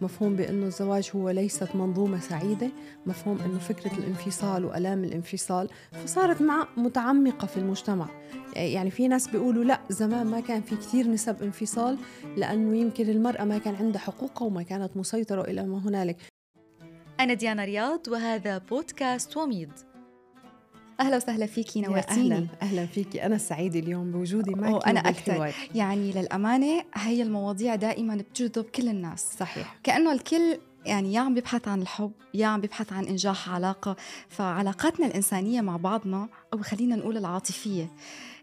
مفهوم بأنه الزواج هو ليست منظومة سعيدة مفهوم أنه فكرة الانفصال وألام الانفصال فصارت مع متعمقة في المجتمع. يعني في ناس بيقولوا لا زمان ما كان في كثير نسب انفصال لأنه يمكن المرأة ما كان عندها حقوقها وما كانت مسيطرة إلى ما هنالك. أنا ديانا رياض وهذا بودكاست وميض أهلا وسهلا فيكي نورتيني. أهلا أهلا فيكي. أنا سعيدة اليوم بوجودي معك أنا أكثر. يعني للأمانة هي المواضيع دائما بتجذب كل الناس. صحيح. كأنه الكل يعني يا عم بيبحث عن الحب يا عم بيبحث عن إنجاح علاقة. فعلاقاتنا الإنسانية مع بعضنا أو خلينا نقول العاطفية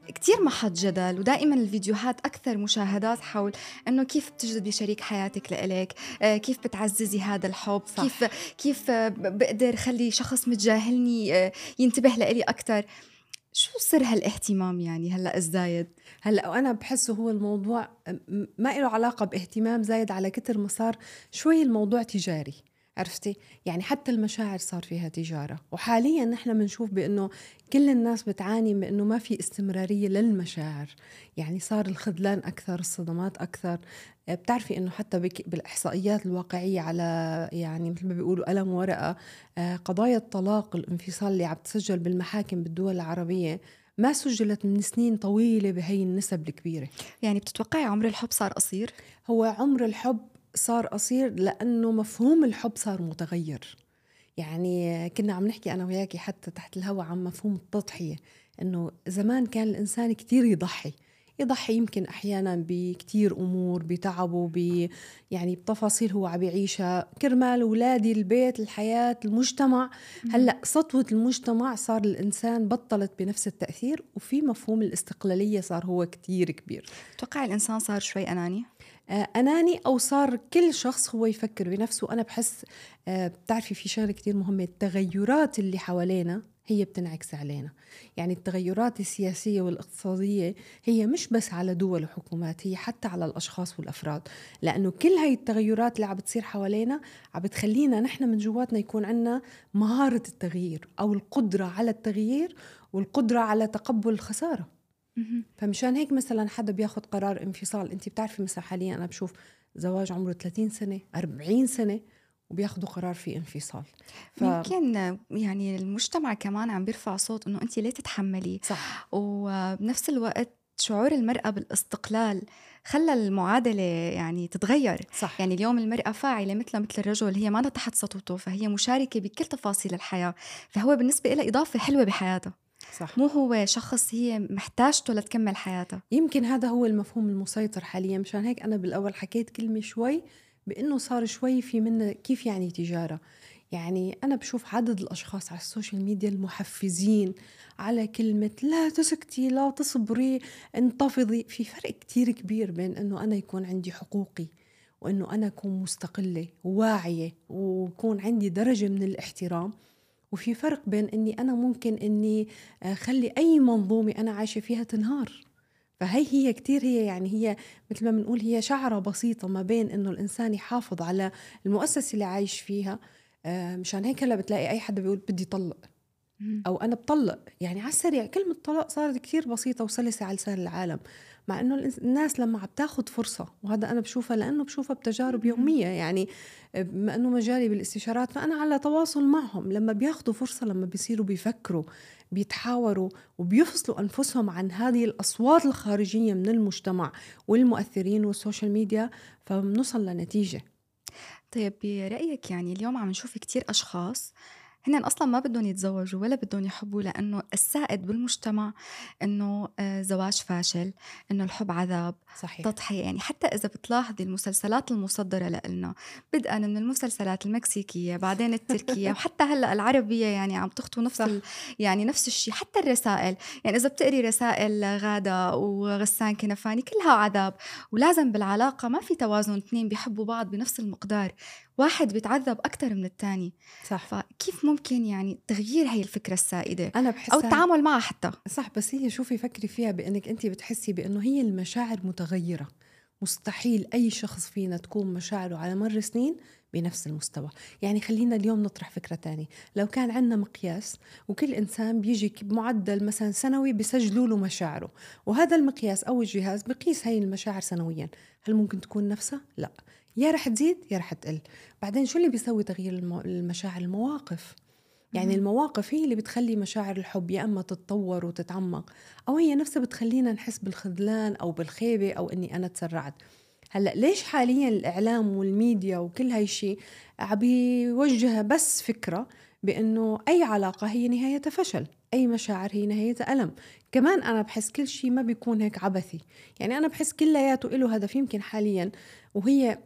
كتير محط جدل ودائما الفيديوهات أكثر مشاهدات حول أنه كيف بتجذبي شريك حياتك لإلك آه، كيف بتعززي هذا الحب صح. كيف كيف بقدر خلي شخص متجاهلني آه، ينتبه لإلي أكثر. شو سر هالاهتمام يعني هلأ الزايد؟ هلأ وأنا بحسه هو الموضوع ما له علاقة باهتمام زايد على كتر ما صار شوي الموضوع تجاري. عرفتي؟ يعني حتى المشاعر صار فيها تجارة. وحاليا نحن بنشوف بأنه كل الناس بتعاني من أنه ما في استمرارية للمشاعر. يعني صار الخذلان أكثر الصدمات أكثر. بتعرفي أنه حتى بالإحصائيات الواقعية على يعني مثل ما بيقولوا قلم ورقة آه، قضايا الطلاق الانفصال اللي عم تسجل بالمحاكم بالدول العربية ما سجلت من سنين طويلة بهي النسب الكبيرة. يعني بتتوقعي عمر الحب صار قصير؟ هو عمر الحب صار قصير لأنه مفهوم الحب صار متغير. يعني كنا عم نحكي أنا وياكي حتى تحت الهواء عن مفهوم التضحية إنه زمان كان الإنسان كتير يضحي يضحي يمكن أحيانا بكتير أمور بتعبه ب يعني بتفاصيل هو عم يعيشها كرمال اولادي البيت الحياة المجتمع. هلأ سطوة المجتمع صار الإنسان بطلت بنفس التأثير وفي مفهوم الاستقلالية صار هو كتير كبير. توقع الإنسان صار شوي أناني؟ آه، أناني أو صار كل شخص هو يفكر بنفسه. أنا بحس آه، بتعرفي في شغلة كتير مهمة التغيرات اللي حوالينا هي بتنعكس علينا. يعني التغيرات السياسية والاقتصادية هي مش بس على دول وحكومات هي حتى على الأشخاص والأفراد. لأنه كل هاي التغيرات اللي عم بتصير حوالينا عم بتخلينا نحن من جواتنا يكون عنا مهارة التغيير أو القدرة على التغيير والقدرة على تقبل الخسارة. فمشان هيك مثلا حدا بياخد قرار انفصال انت بتعرفي مثلا حاليا أنا بشوف زواج عمره 30 سنة 40 سنة وبياخذوا قرار في انفصال. ف... يمكن يعني المجتمع كمان عم بيرفع صوت إنه أنت ليه تتحملي؟ صح. وبنفس الوقت شعور المرأة بالاستقلال خلى المعادلة يعني تتغير. صح. يعني اليوم المرأة فاعلة مثل مثل الرجل هي ما تحت سطوته فهي مشاركة بكل تفاصيل الحياة فهو بالنسبة لها إضافة حلوة بحياتها. صح. مو هو شخص هي محتاجته لتكمل حياتها. يمكن هذا هو المفهوم المسيطر حاليا. مشان هيك أنا بالأول حكيت كلمة شوي بأنه صار شوي في منا كيف يعني تجارة. يعني أنا بشوف عدد الأشخاص على ال social media المحفزين على كلمة لا تسكتي لا تصبري انتفضي. في فرق كتير كبير بين أنه أنا يكون عندي حقوقي وأنه أنا أكون مستقلة وواعية ويكون عندي درجة من الاحترام. وفي فرق بين إني أنا ممكن إني أخلي أي منظومة أنا عايشة فيها تنهار. فهي هي كتير هي يعني هي مثل ما بنقول هي شعرة بسيطة ما بين إنه الإنسان يحافظ على المؤسسة اللي عايش فيها آه، مشان هيك هلأ بتلاقي أي حدا بيقول بدي طلق. أو أنا بطلق. يعني على السريع كلمة طلاق صارت كتير بسيطة وسلسة على لسان العالم. مع إنه الناس لما عم تاخذ فرصة وهذا أنا بشوفها لأنه بشوفها بتجارب يومية يعني بما إنه مجالي بالاستشارات فأنا على تواصل معهم. لما بياخذوا فرصة لما بيصيروا بيفكروا بيتحاوروا وبيفصلوا أنفسهم عن هذه الأصوات الخارجية من المجتمع والمؤثرين وال social media فبنوصل لنتيجة. طيب برأيك يعني اليوم عم نشوف كتير أشخاص هن أصلا ما بدهم يتزوجوا ولا بدهم يحبوا لأنه السائد بالمجتمع إنه آه، زواج فاشل إنه الحب عذاب. صحيح. تضحية. يعني حتى إذا بتلاحظي المسلسلات المصدرة لنا بدءا من المسلسلات المكسيكية بعدين التركية وحتى هلأ العربية يعني عم تخطو نفس ال... يعني نفس الشيء حتى الرسائل. يعني إذا بتقري رسائل غادة وغسان كنفاني كلها عذاب. ولازم بالعلاقة ما في توازن اثنين بيحبوا بعض بنفس المقدار. واحد بيتعذب أكثر من الثاني صح. فكيف ممكن يعني تغيير هي الفكرة السائدة؟ أنا بحس أو التعامل معها حتى. صح بس هي شوفي فكري فيها بأنك أنت بتحسي بأنه هي المشاعر متغيرة. مستحيل أي شخص فينا تكون مشاعره على مر سنين بنفس المستوى. يعني خلينا اليوم نطرح فكرة تانية. لو كان عندنا مقياس وكل إنسان بيجي بمعدل مثلا سنوي بسجلوا له مشاعره وهذا المقياس أو الجهاز بقيس هاي المشاعر سنويا. هل ممكن تكون نفسها؟ لا. يا رح تزيد يا رح تقل. بعدين شو اللي بيسوي تغيير المشاعر؟ المواقف. يعني. المواقف هي اللي بتخلي مشاعر الحب يا إما تتطور وتتعمق أو هي نفسها بتخلينا نحس بالخذلان أو بالخيبة أو إني أنا تسرعت. هلأ ليش حاليا الإعلام والميديا وكل هاي الشيء عم بيوجه بس فكرة بإنه أي علاقة هي نهايتها فشل أي مشاعر هي نهايتها ألم. كمان أنا بحس كل شيء ما بيكون هيك عبثي. يعني أنا بحس كلياته له هدف يمكن حاليا وهي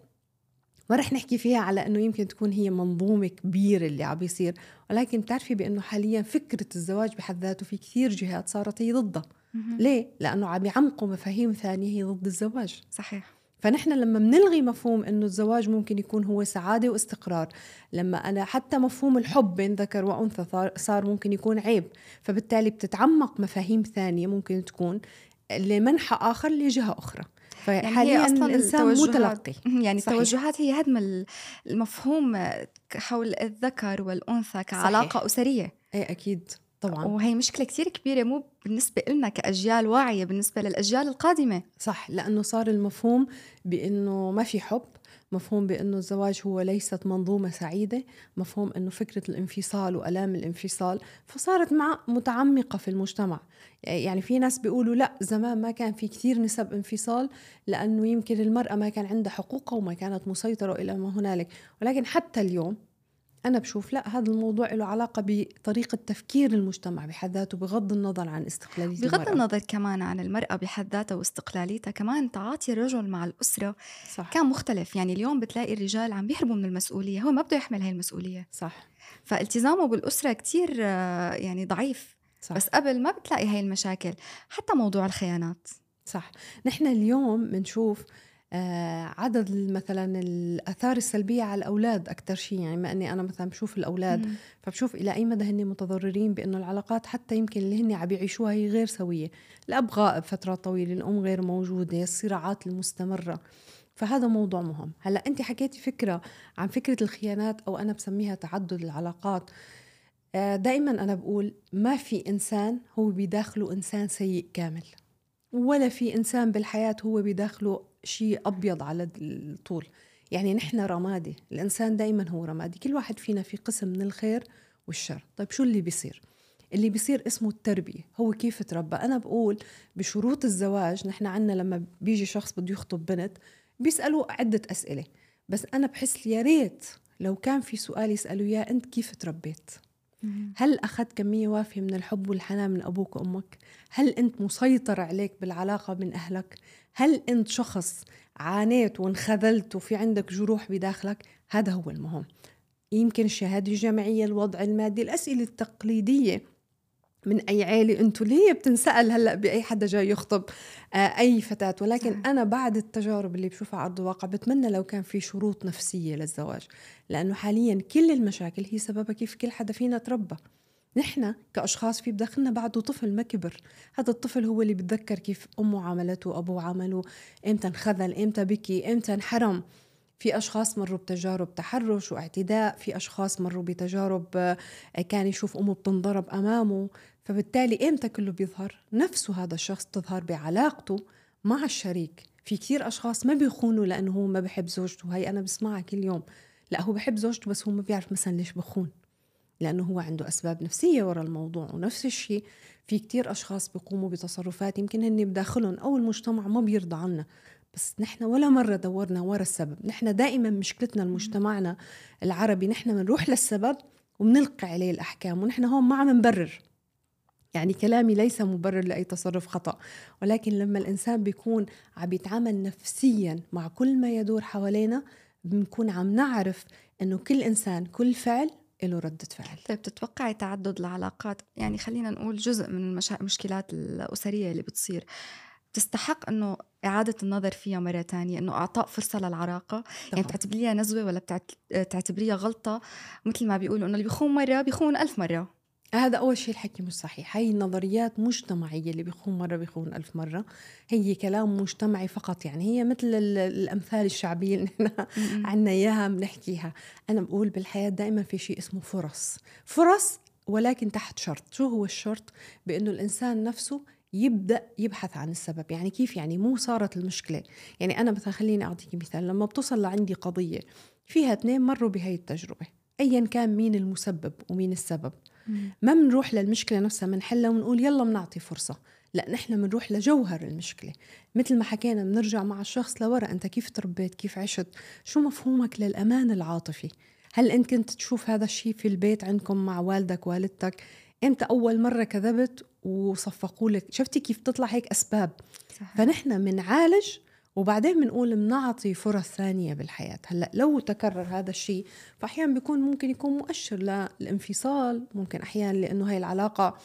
ما رح نحكي فيها على إنه يمكن تكون هي منظومة كبيرة اللي عم بيصير ولكن بتعرفي بأنه حاليا فكرة الزواج بحد ذاته في كثير جهات صارت هي ضدها. ليه؟ لأنه عم يعمقوا مفاهيم ثانية هي ضد الزواج. صحيح. فنحن لما بنلغي مفهوم إنه الزواج ممكن يكون هو سعادة واستقرار لما أنا حتى مفهوم الحب بين ذكر وأنثى صار- صار ممكن يكون عيب. فبالتالي بتتعمق مفاهيم ثانية ممكن تكون لمنحى آخر لجهة أخرى. يعني أصلاً الإنسان التوجهات- متلقي يعني صحيح. التوجهات هي هدم ال- المفهوم حول الذكر والأنثى كعلاقة صحيح. أسرية إيه أكيد طبعا وهي مشكلة كتير كبيرة مو بالنسبة لنا كأجيال واعية بالنسبة للأجيال القادمة صح لأنه صار المفهوم بإنه ما في حب مفهوم بأنه الزواج هو ليست منظومة سعيدة مفهوم أنه فكرة الانفصال وألام الانفصال فصارت مع متعمقة في المجتمع. يعني في ناس بيقولوا لا زمان ما كان في كثير نسب انفصال لأنه يمكن المرأة ما كان عندها حقوقها وما كانت مسيطرة إلى ما هنالك. ولكن حتى اليوم أنا بشوف لا هذا الموضوع له علاقة بطريقة تفكير المجتمع بحد ذاته بغض النظر عن استقلالية بغض المرأة. النظر كمان عن المرأة بحد ذاتها واستقلاليتها كمان تعاطي الرجل مع الأسرة صح. كان مختلف. يعني اليوم بتلاقي الرجال عم بيهربوا من المسؤولية هو ما بده يحمل هاي المسؤولية. صح. فالتزامه بالأسرة كتير آه، يعني ضعيف. صح. بس قبل ما بتلاقي هاي المشاكل حتى موضوع الخيانات. صح. نحن اليوم بنشوف عدد ال- مثلا الآثار السلبية على الأولاد أكثر شيء. يعني ما إني أنا مثلا بشوف الأولاد مم. فبشوف إلى أي مدى هن متضررين بأنه العلاقات حتى يمكن اللي هن عم يعيشوها هي غير سوية. الاب غائب فترات طويلة الأم غير موجودة الصراعات المستمرة. فهذا موضوع مهم. هلأ أنت حكيتي فكرة عن فكرة الخيانات أو أنا بسميها تعدد العلاقات. دائما أنا بقول ما في إنسان هو بداخله إنسان سيء كامل. ولا في إنسان بالحياة هو بداخله شيء أبيض على الطول. يعني نحن رمادي الإنسان دائما هو رمادي. كل واحد فينا في قسم من الخير والشر. طيب شو اللي بيصير؟ اللي بيصير اسمه التربية. هو كيف تربى؟ أنا بقول بشروط الزواج نحن عنا لما بيجي شخص بده يخطب بنت بيسألوا عدة أسئلة. بس أنا بحس يا ريت لو كان في سؤال يسألوا يا أنت كيف تربيت؟ هل أخذت كمية وافية من الحب والحنان من أبوك وأمك؟ هل أنت مسيطر عليك بالعلاقة من أهلك؟ هل أنت شخص عانيت وانخذلت وفي عندك جروح بداخلك؟ هذا هو المهم يمكن الشهادة الجامعية الوضع المادي الأسئلة التقليدية من أي عيلة أنتوا ليه بتنسأل هلأ بأي حدا جاي يخطب آه أي فتاة ولكن. أنا بعد التجارب اللي بشوفها على أرض الواقع بتمنى لو كان في شروط نفسية للزواج لأنه حاليا كل المشاكل هي سببها كيف كل حدا فينا تربى نحن كأشخاص في بداخلنا بعده طفل ما كبر. هذا الطفل هو اللي بتذكر كيف أمه عملته وأبوه عمله إمتى انخذل إمتى بكي إمتى انحرم. في أشخاص مروا بتجارب تحرش واعتداء في أشخاص مروا بتجارب آه، كان يشوف أمه بتنضرب أمامه. فبالتالي إمتى كله بيظهر؟ نفسه هذا الشخص تظهر بعلاقته مع الشريك. في كثير أشخاص ما بيخونوا لأنه هو ما بحب زوجته. هاي أنا بسمعها كل يوم. لا هو بحب زوجته بس هو ما بيعرف مثلا ليش بخون. لأنه هو عنده أسباب نفسية ورا الموضوع ونفس الشيء في كتير أشخاص بيقوموا بتصرفات يمكن هن بداخلهم أو المجتمع ما بيرضى عنا. بس نحن ولا مرة دورنا ورا السبب. نحن دائما مشكلتنا المجتمعنا العربي نحن بنروح للسبب وبنلقي عليه الأحكام ونحن هون ما عم نبرر. يعني كلامي ليس مبرر لأي تصرف خطأ ولكن لما الإنسان بيكون عم يتعامل نفسيا مع كل ما يدور حوالينا بنكون عم نعرف إنه كل إنسان كل فعل له ردة فعل. طيب تتوقعي تعدد العلاقات؟ يعني خلينا نقول جزء من. المشكلات الأسرية اللي بتصير. تستحق إنه إعادة النظر فيها مرة تانية إنه إعطاء فرصة للعلاقة؟ يعني بتعتبريها نزوة ولا بتعت... بتعتبريها غلطة؟ مثل ما بيقولوا إنه اللي بيخون مرة بيخون ألف مرة. هذا أول شيء الحكي مش صحيح. هي نظريات مجتمعية اللي بيخون مرة بيخون ألف مرة. هي كلام مجتمعي فقط يعني. هي مثل ال- الأمثال الشعبية اللي نحن عنا إياها بنحكيها. أنا بقول بالحياة دائما في شيء اسمه فرص. فرص ولكن تحت شرط. شو هو الشرط؟ بأنه الإنسان نفسه يبدأ يبحث عن السبب. يعني كيف يعني؟ مو صارت المشكلة. يعني أنا مثلا خليني اعطيك مثال. لما بتصل لعندي قضية فيها اثنين مروا بهي التجربة. ايا كان مين المسبب ومين السبب. ما بنروح للمشكلة نفسها بنحلها ونقول يلا بنعطي فرصة. لا نحن بنروح لجوهر المشكلة. مثل ما حكينا بنرجع مع الشخص لورا. أنت كيف تربيت؟ كيف عشت؟ شو مفهومك للأمان العاطفي؟ هل أنت كنت تشوف هذا الشيء في البيت عندكم مع والدك والدتك؟ إمتى أول مرة كذبت وصفقوا لك؟ شفتي كيف تطلع هيك أسباب؟ صحيح. فنحن بنعالج وبعدين بنقول بنعطي فرص ثانية بالحياة. هلأ لو تكرر هذا الشيء فأحيانا بيكون ممكن يكون مؤشر للانفصال ممكن أحيانا لأنه هاي العلاقة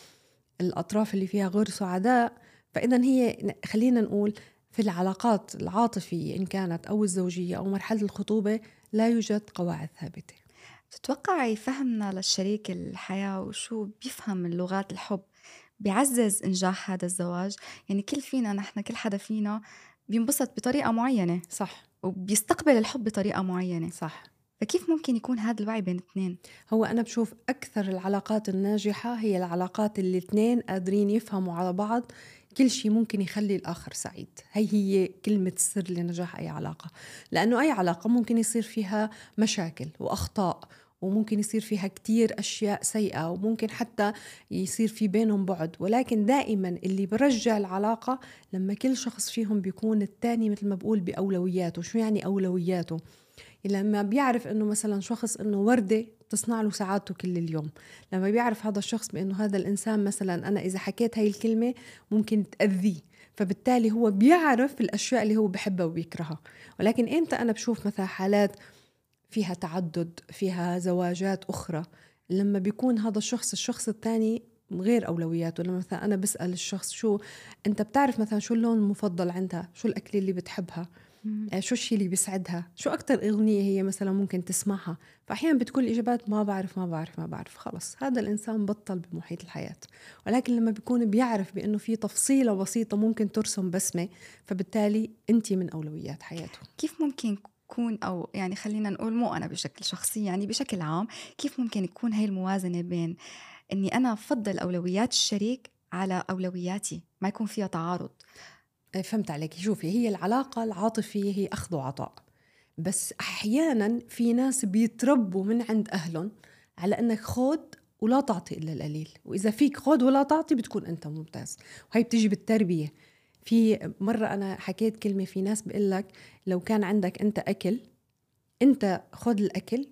الأطراف اللي فيها غير سعداء. فإذا هي خلينا نقول في العلاقات العاطفية إن كانت أو الزوجية أو مرحلة الخطوبة لا يوجد قواعد ثابتة. تتوقعي فهمنا للشريك الحياة وشو بيفهم من لغات الحب بيعزز إنجاح هذا الزواج؟ يعني كل فينا نحن كل حدا فينا بينبسط بطريقة معينة. صح. وبيستقبل الحب بطريقة معينة. صح. فكيف ممكن يكون هذا الوعي بين الاثنين؟ هو أنا بشوف أكثر العلاقات الناجحة هي العلاقات اللي الاثنين قادرين يفهموا على بعض. كل شيء ممكن يخلي الآخر سعيد. هي هي كلمة السر لنجاح أي علاقة. لأنه أي علاقة ممكن يصير فيها مشاكل وأخطاء وممكن يصير فيها كتير أشياء سيئة وممكن حتى يصير في بينهم بعد. ولكن دائما اللي برجع العلاقة لما كل شخص فيهم بيكون التاني مثل ما بقول بأولوياته. شو يعني أولوياته؟ لما بيعرف إنه مثلا شخص إنه وردة تصنع له سعادته كل اليوم. لما بيعرف هذا الشخص بإنه هذا الإنسان مثلا أنا إذا حكيت هاي الكلمة ممكن تأذيه. فبالتالي هو بيعرف الأشياء اللي هو بحبها وبيكرهها. ولكن إمتى أنا بشوف مثلا حالات فيها تعدد فيها زواجات أخرى. لما بيكون هذا الشخص الشخص الثاني غير أولوياته. لما مثلا أنا بسأل الشخص شو أنت بتعرف مثلا شو اللون المفضل عندها؟ شو الأكل اللي بتحبها؟ آه، شو الشيء اللي بيسعدها؟ شو أكتر أغنية هي مثلا ممكن تسمعها؟ فأحيانا بتكون الإجابات ما بعرف ما بعرف ما بعرف. خلص هذا الإنسان بطل بمحيط الحياة. ولكن لما بيكون بيعرف بأنه في تفصيلة بسيطة ممكن ترسم بسمة فبالتالي أنت من أولويات حياته. كيف ممكن يكون أو يعني خلينا نقول مو أنا بشكل شخصي يعني بشكل عام كيف ممكن يكون هاي الموازنة بين إني أنا أفضل أولويات الشريك على أولوياتي؟ ما يكون فيها تعارض. إيه، فهمت عليك. شوفي هي العلاقة العاطفية هي أخذ وعطاء. بس أحيانا في ناس بيتربوا من عند أهلهم على أنك خود ولا تعطي إلا القليل. وإذا فيك خود ولا تعطي بتكون أنت ممتاز. وهي بتيجي بالتربية. في مرة أنا حكيت كلمة في ناس بيقول لك لو كان عندك أنت أكل أنت خذ الأكل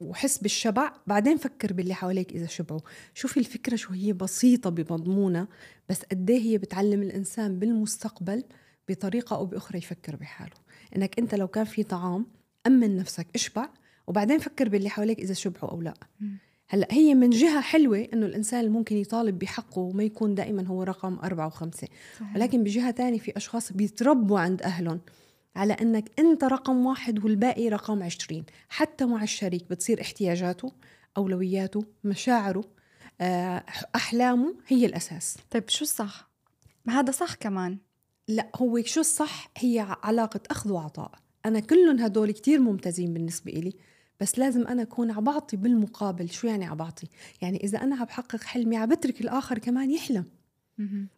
وحس بالشبع بعدين فكر باللي حواليك إذا شبعوا. شوفي الفكرة شو هي بسيطة بمضمونة بس قد إيه هي بتعلم الإنسان بالمستقبل بطريقة أو بأخرى يفكر بحاله. إنك أنت لو كان في طعام أمن نفسك اشبع وبعدين فكر باللي حواليك إذا شبعوا أو لا. هلأ هي من جهة حلوة إنه الإنسان ممكن يطالب بحقه وما يكون دائما هو رقم أربعة وخمسة. صحيح. ولكن بجهة تانية في أشخاص بيتربوا عند أهلهم على أنك أنت رقم واحد والباقي رقم عشرين. حتى مع الشريك بتصير احتياجاته أولوياته مشاعره آه، أحلامه هي الأساس. طيب شو الصح؟ ما هذا صح كمان؟ لا هو شو الصح؟ هي علاقة أخذ وعطاء. أنا كلهم هدول كتير ممتازين بالنسبة إلي. بس لازم أنا أكون عبعطي بالمقابل. شو يعني عبعطي؟ يعني إذا أنا عبحقق حلمي عبترك الآخر كمان يحلم.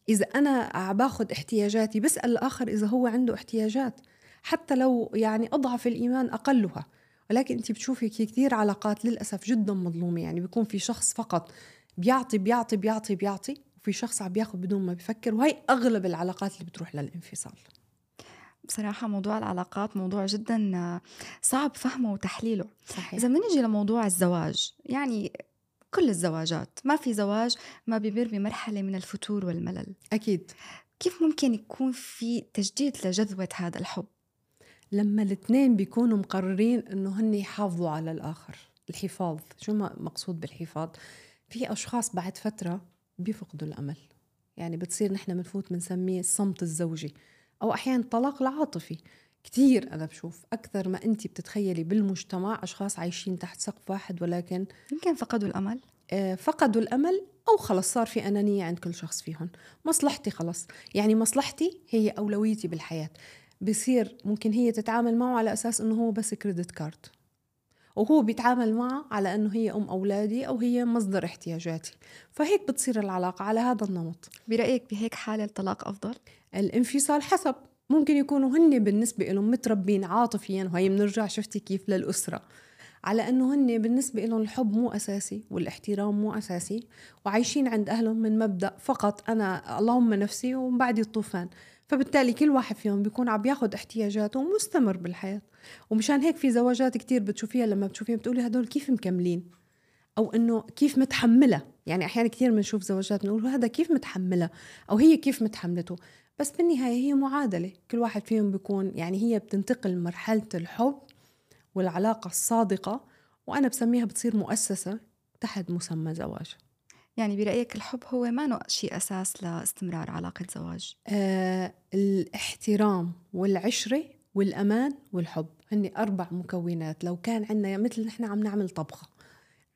إذا أنا عباخد احتياجاتي بسأل الآخر إذا هو عنده احتياجات حتى لو يعني أضعف الإيمان أقلها. ولكن أنت بتشوفي كثير علاقات للأسف جدا مظلومة. يعني بيكون في شخص فقط بيعطي بيعطي بيعطي بيعطي وفي شخص عم بياخذ بدون ما بيفكر. وهي أغلب العلاقات اللي بتروح للانفصال. بصراحة موضوع العلاقات موضوع جدا صعب فهمه وتحليله. صحيح. إذا بدنا نجي لموضوع الزواج يعني كل الزواجات ما في زواج ما بيمر بمرحلة من الفتور والملل. أكيد. كيف ممكن يكون في تجديد لجذوة هذا الحب؟ لما الاثنين بيكونوا مقررين إنه هن يحافظوا على الآخر الحفاظ. شو ما مقصود بالحفاظ؟ في أشخاص بعد فترة بيفقدوا الأمل. يعني بتصير نحن بنفوت بنسميه الصمت الزوجي. أو أحيانا الطلاق العاطفي. كثير أنا بشوف أكثر ما انت بتتخيلي بالمجتمع أشخاص عايشين تحت سقف واحد ولكن يمكن فقدوا الأمل. آه، فقدوا الأمل أو خلص صار في أنانية عند كل شخص فيهم. مصلحتي خلص يعني مصلحتي هي أولويتي بالحياة. بصير ممكن هي تتعامل معه على أساس إنه هو بس كريدت كارد وهو بيتعامل معها على أنه هي أم أولادي أو هي مصدر احتياجاتي. فهيك بتصير العلاقة على هذا النمط. برأيك بهيك حالة الطلاق أفضل؟ الانفصال حسب. ممكن يكونوا هن بالنسبة لهم متربين عاطفيا وهي بنرجع شفتي كيف للأسرة. على أنه هن بالنسبة لهم الحب مو أساسي والاحترام مو أساسي وعايشين عند أهلهم من مبدأ فقط أنا اللهم نفسي ومن بعدي الطوفان. فبالتالي كل واحد فيهم بيكون عم ياخذ احتياجاته ومستمر بالحياة. ومشان هيك في زواجات كتير بتشوفيها لما بتشوفيها بتقولي هدول كيف مكملين؟ أو إنه كيف متحملة؟ يعني أحيانا كثير بنشوف زواجات بنقول هذا كيف متحملة؟ أو هي كيف متحملته؟ بس بالنهاية هي معادلة. كل واحد فيهم بيكون يعني هي بتنتقل مرحله الحب والعلاقة الصادقة وأنا بسميها بتصير مؤسسة تحت مسمى زواج. يعني برأيك الحب هو ما شيء أساس لاستمرار علاقة زواج؟ آه الاحترام والعشرة والأمان والحب. هن أربع مكونات. لو كان عندنا مثل نحن عم نعمل طبخة.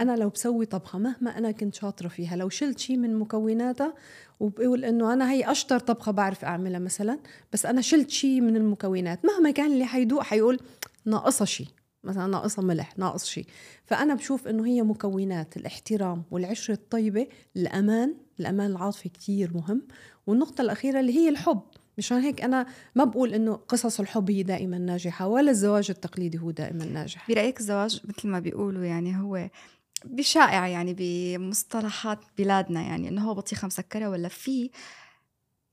أنا لو بسوي طبخة مهما أنا كنت شاطرة فيها لو شلت شيء من مكوناتها وبقول إنه أنا هي أشطر طبخة بعرف أعملها مثلا بس أنا شلت شيء من المكونات مهما كان اللي حيدوق حيقول ناقصها شيء مثلا ناقصها ملح ناقص شيء. فأنا بشوف إنه هي مكونات الاحترام والعشرة الطيبة الأمان الأمان العاطفي كتير مهم. والنقطة الأخيرة اللي هي الحب. مشان هيك أنا ما بقول إنه قصص الحب هي دائما ناجحة ولا الزواج التقليدي هو دائما ناجح. برأيك الزواج مثل ما بيقولوا يعني هو بشائع يعني بمصطلحات بلادنا يعني إنه هو بطيخة مسكرة ولا في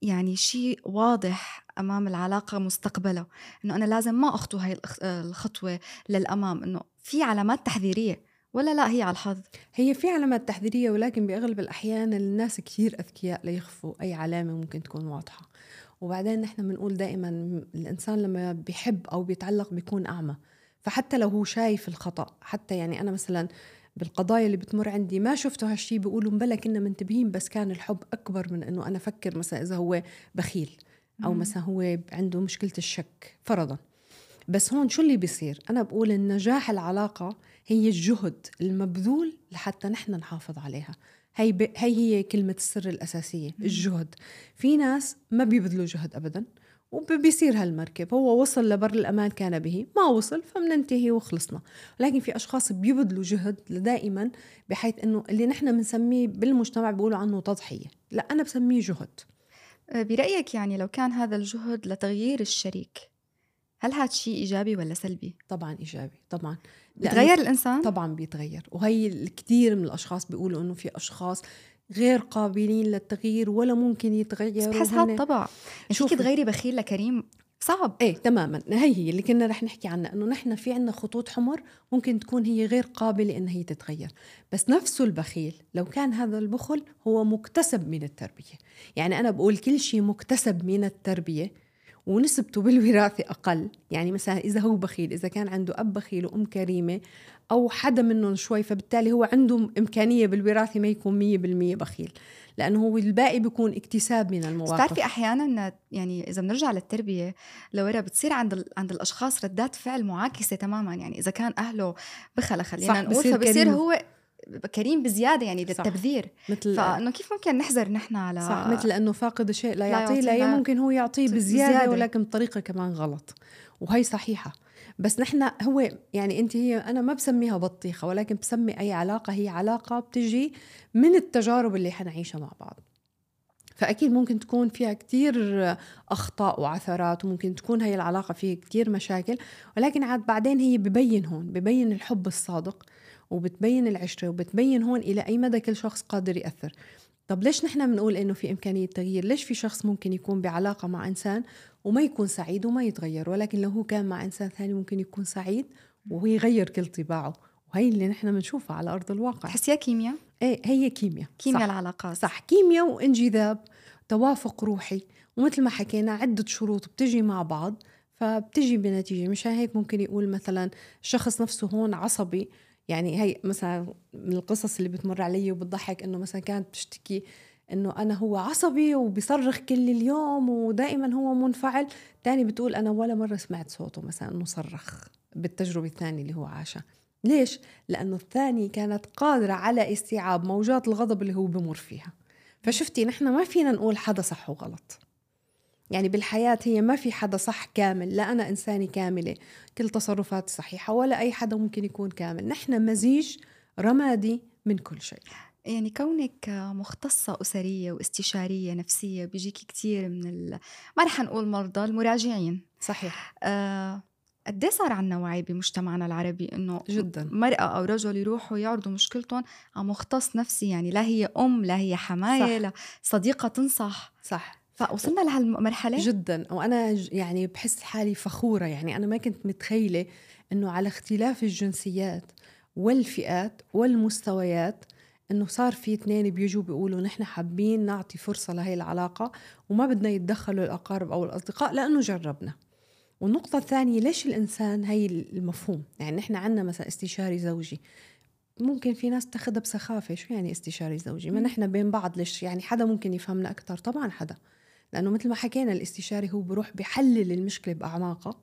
يعني شيء واضح أمام العلاقة مستقبلا إنه أنا لازم ما أخطو هاي الخطوة للأمام إنه في علامات تحذيرية ولا لا هي على الحظ؟ هي في علامات تحذيرية ولكن بأغلب الأحيان الناس كثير أذكياء ليخفوا أي علامة ممكن تكون واضحة. وبعدين نحن بنقول دائما الإنسان لما بيحب أو بيتعلق بيكون أعمى فحتى لو هو شايف الخطأ حتى يعني أنا مثلا بالقضايا اللي بتمر عندي. ما شفتوا هالشي بيقولوا مبلا كنا منتبهين بس كان الحب أكبر من إنه أنا أفكر مثلا إذا هو بخيل أو مثلا هو عنده مشكلة الشك فرضا. بس هون شو اللي بيصير؟ أنا بقول النجاح العلاقة هي الجهد المبذول لحتى نحن نحافظ عليها. هي ب... هي هي كلمة السر الأساسية الجهد. في ناس ما بيبذلوا جهد ابدا. وبيصير هالمركب. هو وصل لبر الأمان كان به ما وصل فمننتهي وخلصنا. لكن في أشخاص بيبذلوا جهد دائما بحيث أنه اللي نحن بنسميه بالمجتمع بيقولوا عنه تضحية. لا أنا بسميه جهد. أه، برأيك يعني لو كان هذا الجهد لتغيير الشريك هل هذا شيء إيجابي ولا سلبي؟ طبعا إيجابي طبعا. بيتغير الإنسان؟ طبعا بيتغير. وهي الكثير من الأشخاص بيقولوا أنه في أشخاص غير قابلين للتغيير ولا ممكن يتغيروا بس هذا طبع. شوفي. تغيري بخيل لكريم صعب. إيه تماما. هي هي اللي كنا رح نحكي عنها إنه نحن في عنا خطوط حمر ممكن تكون هي غير قابلة إنها هي تتغير. بس نفسه البخيل لو كان هذا البخل هو مكتسب من التربية. يعني أنا بقول كل شيء مكتسب من التربية ونسبته بالوراثة أقل. يعني مثلا إذا هو بخيل إذا كان عنده أب بخيل وأم كريمة أو حدا منهم شوي فبالتالي هو عنده إمكانية بالوراثة ما يكون مية بالمية بخيل. لأنه هو الباقي بيكون اكتساب من المواقف. بتعرفي أحيانا يعني إذا بنرجع للتربية لورا بتصير عند عند الأشخاص ردات فعل معاكسة تماما. يعني إذا كان أهله بخلة خلينا نقول فبصير هو كريم بزيادة يعني للتبذير. مثل فإنه كيف ممكن نحذر نحن على صح مثل أنه فاقد الشيء لا يعطيه لا, لا ممكن هو يعطيه بزيادة, بزيادة. ولكن بطريقة كمان غلط. وهي صحيحة. بس نحن هو يعني أنت هي أنا ما بسميها بطيخة ولكن بسمي أي علاقة هي علاقة بتجي من التجارب اللي حنعيشها مع بعض. فأكيد ممكن تكون فيها كتير أخطاء وعثرات وممكن تكون هي العلاقة فيها كتير مشاكل. ولكن عاد بعدين هي ببين هون ببين الحب الصادق. وبتبين العشرة وبتبين هون إلى أي مدى كل شخص قادر يأثر. طب ليش نحن بنقول إنه في إمكانية تغيير؟ ليش في شخص ممكن يكون بعلاقة مع إنسان وما يكون سعيد وما يتغير؟ ولكن لو هو كان مع إنسان ثاني ممكن يكون سعيد وهو يغير كل طباعه. وهي اللي نحن بنشوفها على أرض الواقع. تحسيها كيمياء؟ إيه هي كيمياء. كيمياء العلاقات. صح. كيمياء وإنجذاب توافق روحي. ومثل ما حكينا عدة شروط بتجي مع بعض فبتجي بنتيجة. مشان هيك ممكن يقول مثلا الشخص نفسه هون عصبي يعني هي مثلا من القصص اللي بتمر علي وبتضحك إنه مثلا كانت بتشتكي إنه أنا هو عصبي وبيصرخ كل اليوم ودائما هو منفعل. تاني بتقول أنا ولا مرة سمعت صوته مثلا إنه صرخ بالتجربة الثانية اللي هو عاشها. ليش؟ لأنه الثاني كانت قادرة على استيعاب موجات الغضب اللي هو بمر فيها. فشفتي نحن ما فينا نقول حدا صح وغلط. يعني بالحياة هي ما في حدا صح كامل لا أنا إنسانة كاملة كل تصرفاتي صحيحة ولا أي حدا ممكن يكون كامل. نحن مزيج رمادي من كل شيء. يعني كونك مختصة أسرية واستشارية نفسية بيجيك كتير من ال... ما رح نقول مرضى المراجعين. صحيح. آه قد إيه صار عنا وعي بمجتمعنا العربي إنه جدا. مرأة أو رجل يروحوا يعرضوا مشكلتهم على مختص نفسي؟ يعني لا هي أم لا هي حماية لا صديقة تنصح. صح. فوصلنا لهالمرحلة؟ جدا. وأنا يعني بحس حالي فخورة. يعني أنا ما كنت متخيلة إنه على اختلاف الجنسيات والفئات والمستويات إنه صار في اثنين بيجوا بيقولوا نحن حابين نعطي فرصة لهي العلاقة وما بدنا يتدخلوا الأقارب أو الأصدقاء لأنه جربنا. والنقطة الثانية ليش الإنسان هي المفهوم؟ يعني نحن عنا مثلا استشاري زوجي. ممكن في ناس تاخدها بسخافة. شو يعني استشاري زوجي؟ ما. نحن بين بعض ليش؟ يعني حدا ممكن يفهمنا أكثر طبعا حدا. لأنه مثل ما حكينا الاستشاري هو بروح بحلل المشكلة بأعماقها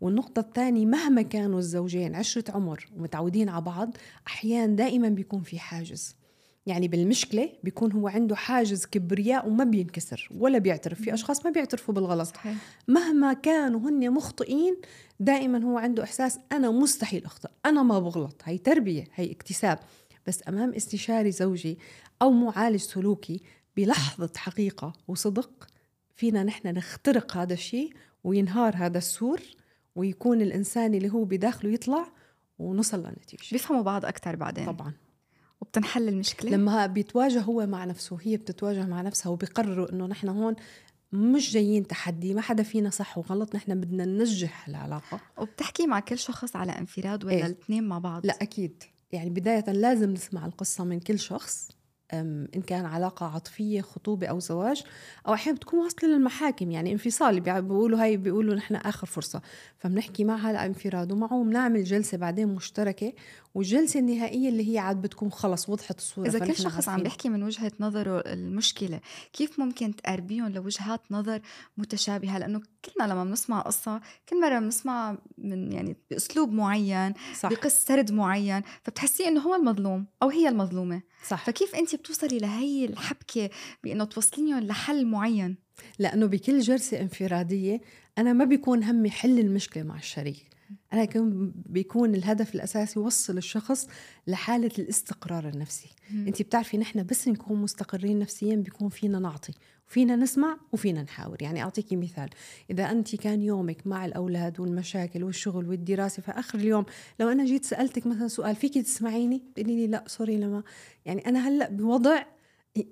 والنقطة الثانية مهما كانوا الزوجين عشرة عمر ومتعودين على بعض أحيانا دائما بيكون في حاجز. يعني بالمشكلة بيكون هو عنده حاجز كبرياء وما بينكسر ولا بيعترف. في أشخاص ما بيعترفوا بالغلط. صحيح. مهما كانوا هن مخطئين دائما هو عنده إحساس أنا مستحيل أخطأ أنا ما بغلط. هي تربية هي اكتساب. بس أمام استشاري زوجي أو معالج سلوكي بلحظة حقيقة وصدق فينا نحن نخترق هذا الشيء وينهار هذا السور ويكون الإنسان اللي هو بداخله يطلع ونوصل لنتيجه بيفهموا بعض أكثر بعدين. طبعا. وبتنحل المشكلة؟ لما بيتواجه هو مع نفسه وهي بتتواجه مع نفسها وبيقرروا إنه نحن هون مش جايين تحدي ما حدا فينا صح وغلط نحن بدنا ننجح العلاقة. وبتحكي مع كل شخص على انفراد ولا إيه. الاثنين مع بعض؟ لا أكيد. يعني بداية لازم نسمع القصة من كل شخص. إن كان علاقة عاطفية خطوبة أو زواج أو أحيانا بتكون واصلة للمحاكم يعني انفصال بيقولوا هاي بيقولوا نحن آخر فرصة. فبنحكي معها لانفراد ومعه بنعمل جلسة بعدين مشتركة والجلسة النهائية اللي هي عاد بتكون خلص وضحت الصورة إذا كل شخص عم. بيحكي من وجهة نظره المشكلة كيف ممكن تقربيهم لوجهات نظر متشابهة؟ لأنه كلنا لما بنسمع قصة كل مرة بنسمع من يعني بأسلوب معين صح. بقص سرد معين فبتحسي إنه هو المظلوم أو هي المظلومة. صح. فكيف أنت بتوصلي لهي الحبكة بإنه توصليهم لحل معين؟ لأنه بكل جلسه انفرادية أنا ما بيكون همي حل المشكلة مع الشريك. أنا كمان بيكون الهدف الأساسي وصل الشخص لحالة الاستقرار النفسي. انت بتعرفي نحن بس نكون مستقرين نفسيا بيكون فينا نعطي. وفينا نسمع وفينا نحاور. يعني اعطيكي مثال. إذا أنت كان يومك مع الأولاد والمشاكل والشغل والدراسة في اخر اليوم لو أنا جيت سألتك مثلا سؤال فيكي تسمعيني؟ تقولي لي لا سوري لما يعني أنا هلأ بوضع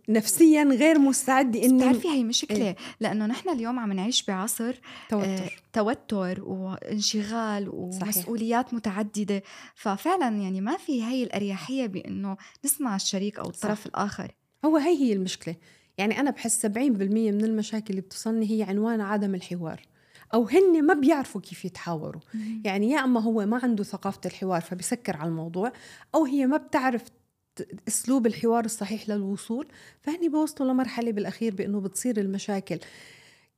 نفسيا غير مستعده بس إني بتعرفي هي مشكلة؟ إيه. لأنه نحن اليوم عم نعيش بعصر توتر. آه، توتر وانشغال صحيح. ومسؤوليات متعددة. ففعلا يعني ما في هي الأريحية بأنه نسمع الشريك أو الطرف صح. الآخر. هو هي هي المشكلة. يعني أنا بحس 70% من المشاكل اللي بتصلني هي عنوان عدم الحوار أو هن ما بيعرفوا كيف يتحاوروا. يعني يا أما هو ما عنده ثقافة الحوار فبيسكر على الموضوع أو هي ما بتعرف أسلوب الحوار الصحيح للوصول فهني بوصلوا لمرحلة بالأخير بأنه بتصير المشاكل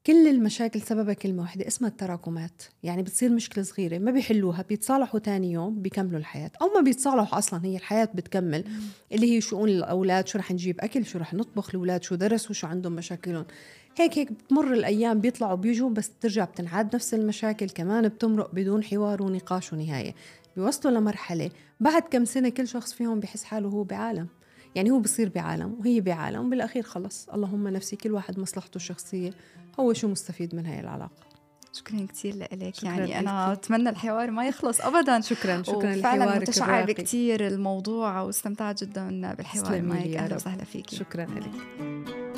كل المشاكل سببها كلمة واحدة اسمها التراكمات. يعني بتصير مشكلة صغيرة ما بيحلوها بيتصالحوا تاني يوم بيكملوا الحياة. أو ما بيتصالحوا أصلا هي الحياة بتكمل. اللي هي شؤون الأولاد شو رح نجيب أكل شو رح نطبخ الأولاد شو درسوا شو عندهم مشاكلهم. هيك هيك بتمر الأيام بيطلعوا بيجوا بس بترجع بتنعاد نفس المشاكل. كمان بتمرق بدون حوار ونقاش ونهاية. بيوصلوا لمرحلة بعد كم سنة كل شخص فيهم بحس حاله هو بعالم. يعني هو بصير بعالم وهي بعالم وبالأخير خلص. اللهم نفسي كل واحد مصلحته الشخصية هو شو مستفيد من هاي العلاقة. شكرا كثير لك شكراً يعني أنا إلك. أتمنى الحوار ما يخلص أبدا. شكرا شكرا متشعبة الراقي. كثير الموضوع واستمتعت جدا بالحوار معك. رب. وسهلا فيكي شكرا لك.